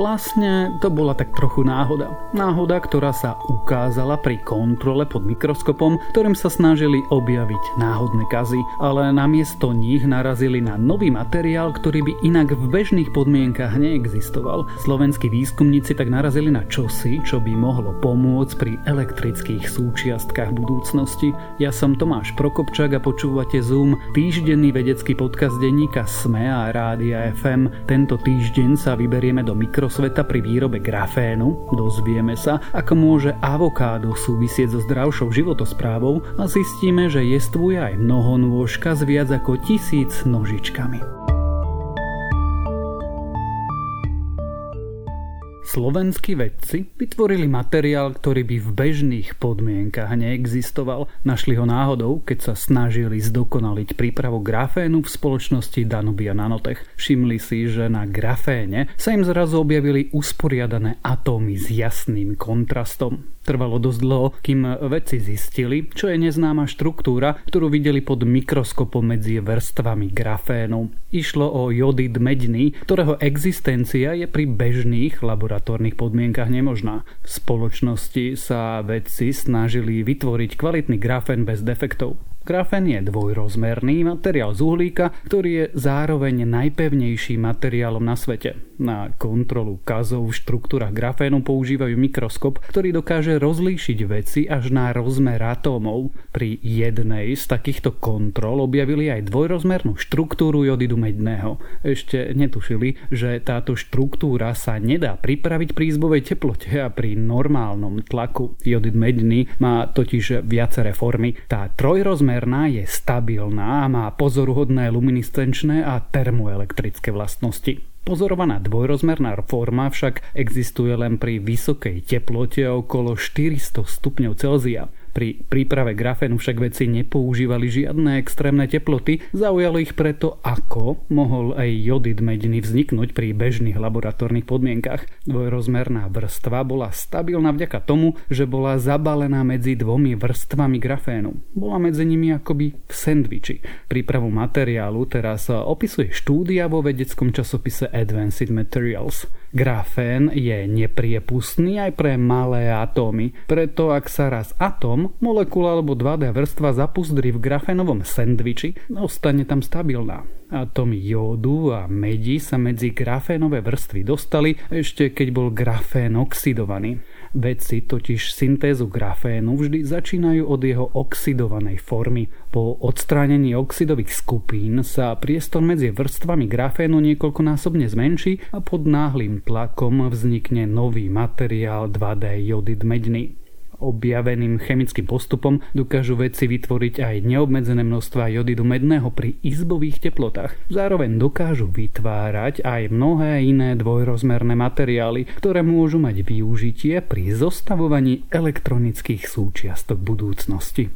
Vlastne to bola tak trochu náhoda. Náhoda, ktorá sa ukázala pri kontrole pod mikroskopom, ktorým sa snažili objaviť náhodné kazy, ale namiesto nich narazili na nový materiál, ktorý by inak v bežných podmienkach neexistoval. Slovenskí výskumníci tak narazili na čosi, čo by mohlo pomôcť pri elektrických súčiastkách budúcnosti. Ja som Tomáš Prokopčák a počúvate Zoom, týždenný vedecký podcast denníka SME a Rádia FM. Tento týždeň sa vyberieme do mikroskopu sveta pri výrobe grafénu, dozvieme sa, ako môže avokádo súvisieť so zdravšou životosprávou a zistíme, že jestvuje aj mnoho nôžka s viac ako tisíc nožičkami. Slovenskí vedci vytvorili materiál, ktorý by v bežných podmienkach neexistoval. Našli ho náhodou, keď sa snažili zdokonaliť prípravu grafénu v spoločnosti Danubia Nanotech. Všimli si, že na graféne sa im zrazu objavili usporiadané atómy s jasným kontrastom. Trvalo dosť dlho, kým vedci zistili, čo je neznáma štruktúra, ktorú videli pod mikroskopom medzi vrstvami grafénu. Išlo o jodid medný, ktorého existencia je pri bežných laboratórnych podmienkach nemožná. V spoločnosti sa vedci snažili vytvoriť kvalitný grafén bez defektov. Grafen je dvojrozmerný materiál z uhlíka, ktorý je zároveň najpevnejším materiálom na svete. Na kontrolu kazov v štruktúrach grafénu používajú mikroskop, ktorý dokáže rozlíšiť veci až na rozmer atómov. Pri jednej z takýchto kontrol objavili aj dvojrozmernú štruktúru jodidu medného. Ešte netušili, že táto štruktúra sa nedá pripraviť pri izbovej teplote a pri normálnom tlaku. Jodid medný má totiž viaceré formy. Tá trojrozmerná dvojrozmerná je stabilná a má pozoruhodné luminiscenčné a termoelektrické vlastnosti. Pozorovaná dvojrozmerná forma však existuje len pri vysokej teplote okolo 400 stupňov Celzia. Pri príprave grafénu však vedci nepoužívali žiadne extrémne teploty, zaujalo ich preto, ako mohol aj jodid mediny vzniknúť pri bežných laboratórnych podmienkach. Dvojrozmerná vrstva bola stabilná vďaka tomu, že bola zabalená medzi dvomi vrstvami grafénu. Bola medzi nimi akoby v sendviči. Prípravu materiálu teraz opisuje štúdia vo vedeckom časopise Advanced Materials. Grafén je nepriepustný aj pre malé atómy, preto ak sa raz atóm, molekula alebo 2D vrstva zapustrí v grafénovom sendviči, ostane tam stabilná. Atómy jódu a medi sa medzi grafénové vrstvy dostali ešte keď bol grafén oxidovaný. Vedci totiž syntézu grafénu vždy začínajú od jeho oxidovanej formy. Po odstránení oxidových skupín sa priestor medzi vrstvami grafénu niekoľkonásobne zmenší a pod náhlým tlakom vznikne nový materiál 2D jodid medný objaveným chemickým postupom dokážu vedci vytvoriť aj neobmedzené množstva jodidu medného pri izbových teplotách. Zároveň dokážu vytvárať aj mnohé iné dvojrozmerné materiály, ktoré môžu mať využitie pri zostavovaní elektronických súčiastok budúcnosti.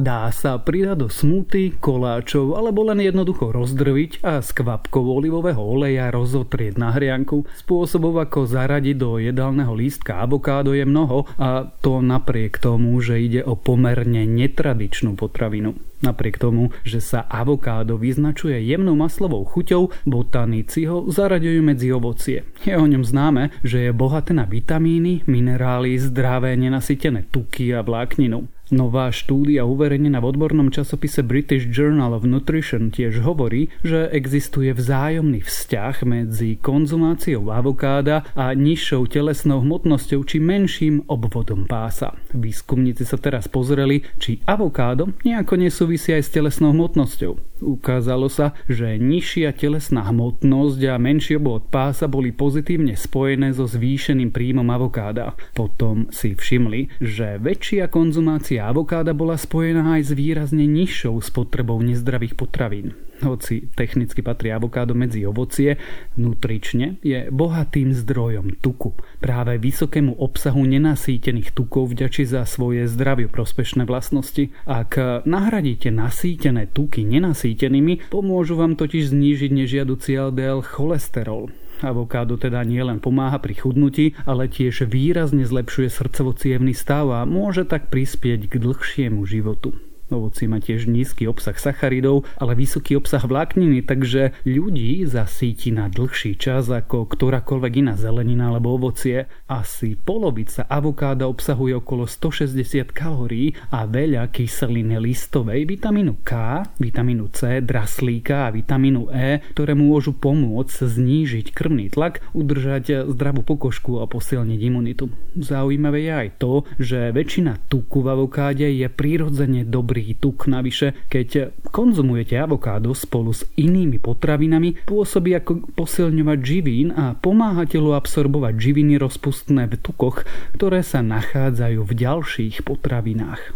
Dá sa pridať do smuty, koláčov alebo len jednoducho rozdrviť a s kvapkou olivového oleja rozotrieť na hrianku. Spôsobov ako zaradiť do jedálneho lístka avokádo je mnoho a to napriek tomu, že ide o pomerne netradičnú potravinu. Napriek tomu, že sa avokádo vyznačuje jemnou maslovou chuťou, botanici ho zaraďujú medzi ovocie. Je o ňom známe, že je bohaté na vitamíny, minerály, zdravé nenasytené tuky a vlákninu. Nová štúdia uverejnená v odbornom časopise British Journal of Nutrition tiež hovorí, že existuje vzájomný vzťah medzi konzumáciou avokáda a nižšou telesnou hmotnosťou či menším obvodom pása. Výskumníci sa teraz pozreli, či avokádo nejako nesúvisí aj s telesnou hmotnosťou. Ukázalo sa, že nižšia telesná hmotnosť a menší obvod pása boli pozitívne spojené so zvýšeným príjmom avokáda. Potom si všimli, že väčšia konzumácia avokáda bola spojená aj s výrazne nižšou spotrebou nezdravých potravín. Hoci technicky patrí avokádo medzi ovocie, nutrične je bohatým zdrojom tuku. Práve vysokému obsahu nenasýtených tukov vďačí za svoje zdraviu prospešné vlastnosti. Ak nahradíte nasýtené tuky nenasýtenými, pomôžu vám totiž znížiť nežiaduci LDL cholesterol. Avokádo teda nielen pomáha pri chudnutí, ale tiež výrazne zlepšuje srdcovo stav a môže tak prispieť k dlhšiemu životu. Ovocie má tiež nízky obsah sacharidov, ale vysoký obsah vlákniny, takže ľudí zasíti na dlhší čas ako ktorákoľvek iná zelenina alebo ovocie. Asi polovica avokáda obsahuje okolo 160 kalórií a veľa kyseliny listovej, vitamínu K, vitamínu C, draslíka a vitamínu E, ktoré môžu pomôcť znížiť krvný tlak, udržať zdravú pokožku a posilniť imunitu. Zaujímavé je aj to, že väčšina tuku v avokáde je prirodzene dobrý dobrý tuk navyše, keď konzumujete avokádo spolu s inými potravinami, pôsobí ako posilňovať živín a pomáha telu absorbovať živiny rozpustné v tukoch, ktoré sa nachádzajú v ďalších potravinách.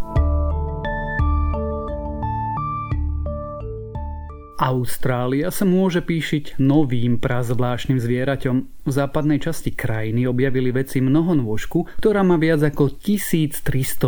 Austrália sa môže píšiť novým prazvláštnym zvieraťom. V západnej časti krajiny objavili veci mnohonôžku, ktorá má viac ako 1300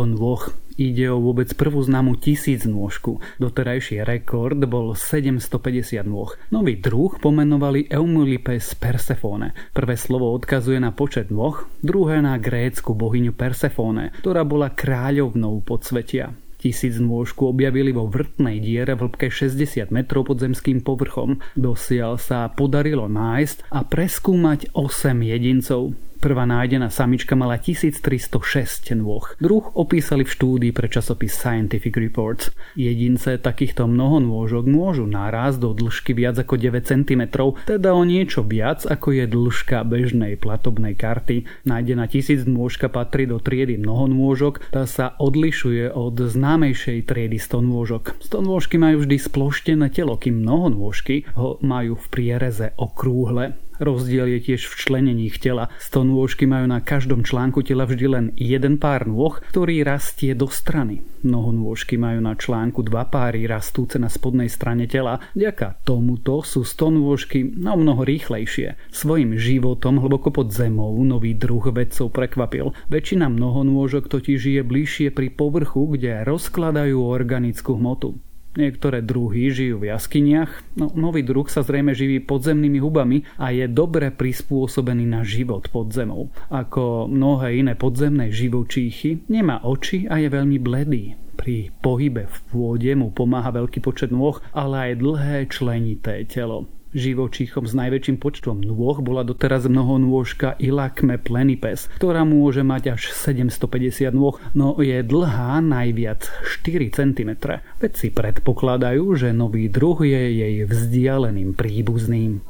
nôh. Ide o vôbec prvú známu tisíc nôžku. Doterajší rekord bol 750 nôh. Nový druh pomenovali Eumulipes Persefone. Prvé slovo odkazuje na počet nôh, druhé na grécku bohyňu Persefone, ktorá bola kráľovnou podsvetia. Tisíc nôžku objavili vo vrtnej diere v hĺbke 60 metrov pod zemským povrchom. Dosiaľ sa podarilo nájsť a preskúmať 8 jedincov. Prvá nájdená samička mala 1306 nôh. Druh opísali v štúdii pre časopis Scientific Reports. Jedince takýchto mnohonôžok môžu narásť do dĺžky viac ako 9 cm, teda o niečo viac ako je dĺžka bežnej platobnej karty. Nájdená tisíc nôžka patrí do triedy mnohonôžok, tá sa odlišuje od známejšej triedy stonôžok. Stonôžky majú vždy sploštené telo, kým mnohonôžky ho majú v priereze okrúhle. Rozdiel je tiež v členení tela. Stonôžky majú na každom článku tela vždy len jeden pár nôh, ktorý rastie do strany. Mnohonôžky majú na článku dva páry rastúce na spodnej strane tela. Vďaka tomuto sú stonôžky no mnoho rýchlejšie. Svojim životom hlboko pod zemou nový druh vedcov prekvapil. Väčšina mnohonôžok totiž je bližšie pri povrchu, kde rozkladajú organickú hmotu. Niektoré druhy žijú v jaskyniach, no nový druh sa zrejme živí podzemnými hubami a je dobre prispôsobený na život pod zemou. Ako mnohé iné podzemné živočíchy, nemá oči a je veľmi bledý. Pri pohybe v pôde mu pomáha veľký počet nôh, ale aj dlhé členité telo živočíchom s najväčším počtom nôh bola doteraz mnohonôžka Ilakme plenipes, ktorá môže mať až 750 nôh, no je dlhá najviac 4 cm. Vedci predpokladajú, že nový druh je jej vzdialeným príbuzným.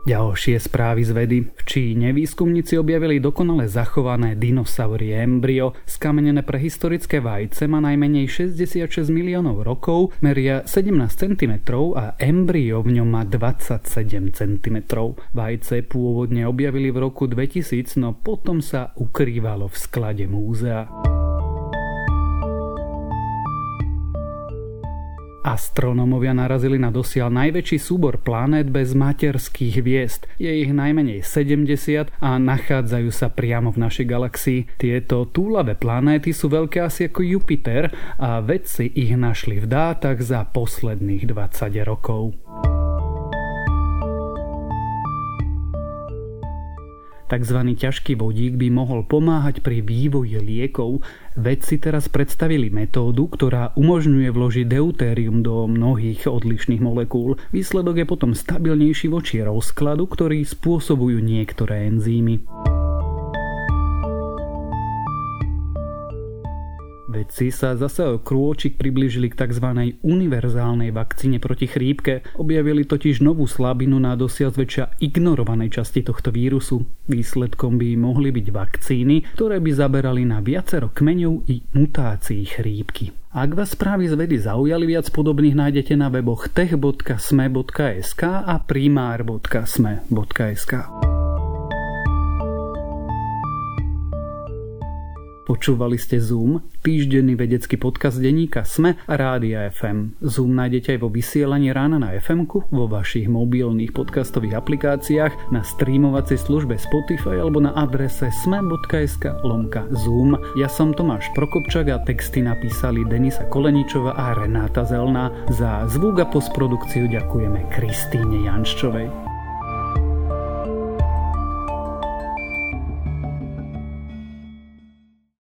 Ďalšie správy z vedy. V Číne výskumníci objavili dokonale zachované dinosaurie embryo. Skamenené prehistorické vajce má najmenej 66 miliónov rokov, meria 17 cm a embryo v ňom má 27 cm. Vajce pôvodne objavili v roku 2000, no potom sa ukrývalo v sklade múzea. Astronómovia narazili na dosiaľ najväčší súbor planét bez materských hviezd. Je ich najmenej 70 a nachádzajú sa priamo v našej galaxii. Tieto túlavé planéty sú veľké asi ako Jupiter a vedci ich našli v dátach za posledných 20 rokov. Tzv. ťažký vodík by mohol pomáhať pri vývoji liekov. Vedci teraz predstavili metódu, ktorá umožňuje vložiť deutérium do mnohých odlišných molekúl. Výsledok je potom stabilnejší voči rozkladu, ktorý spôsobujú niektoré enzymy. Vedci sa zase o krôčik priblížili k tzv. univerzálnej vakcíne proti chrípke. Objavili totiž novú slabinu na dosiaľ zväčša ignorovanej časti tohto vírusu. Výsledkom by mohli byť vakcíny, ktoré by zaberali na viacero kmeňov i mutácií chrípky. Ak vás správy z vedy zaujali, viac podobných nájdete na weboch tech.sme.sk a primár.sme.sk. Počúvali ste Zoom, týždenný vedecký podcast denníka SME a Rádia FM. Zoom nájdete aj vo vysielaní rána na fm vo vašich mobilných podcastových aplikáciách, na streamovacej službe Spotify alebo na adrese sme.sk lomka Zoom. Ja som Tomáš Prokopčak a texty napísali Denisa Koleničova a Renáta Zelná. Za zvuk a postprodukciu ďakujeme Kristýne Janščovej.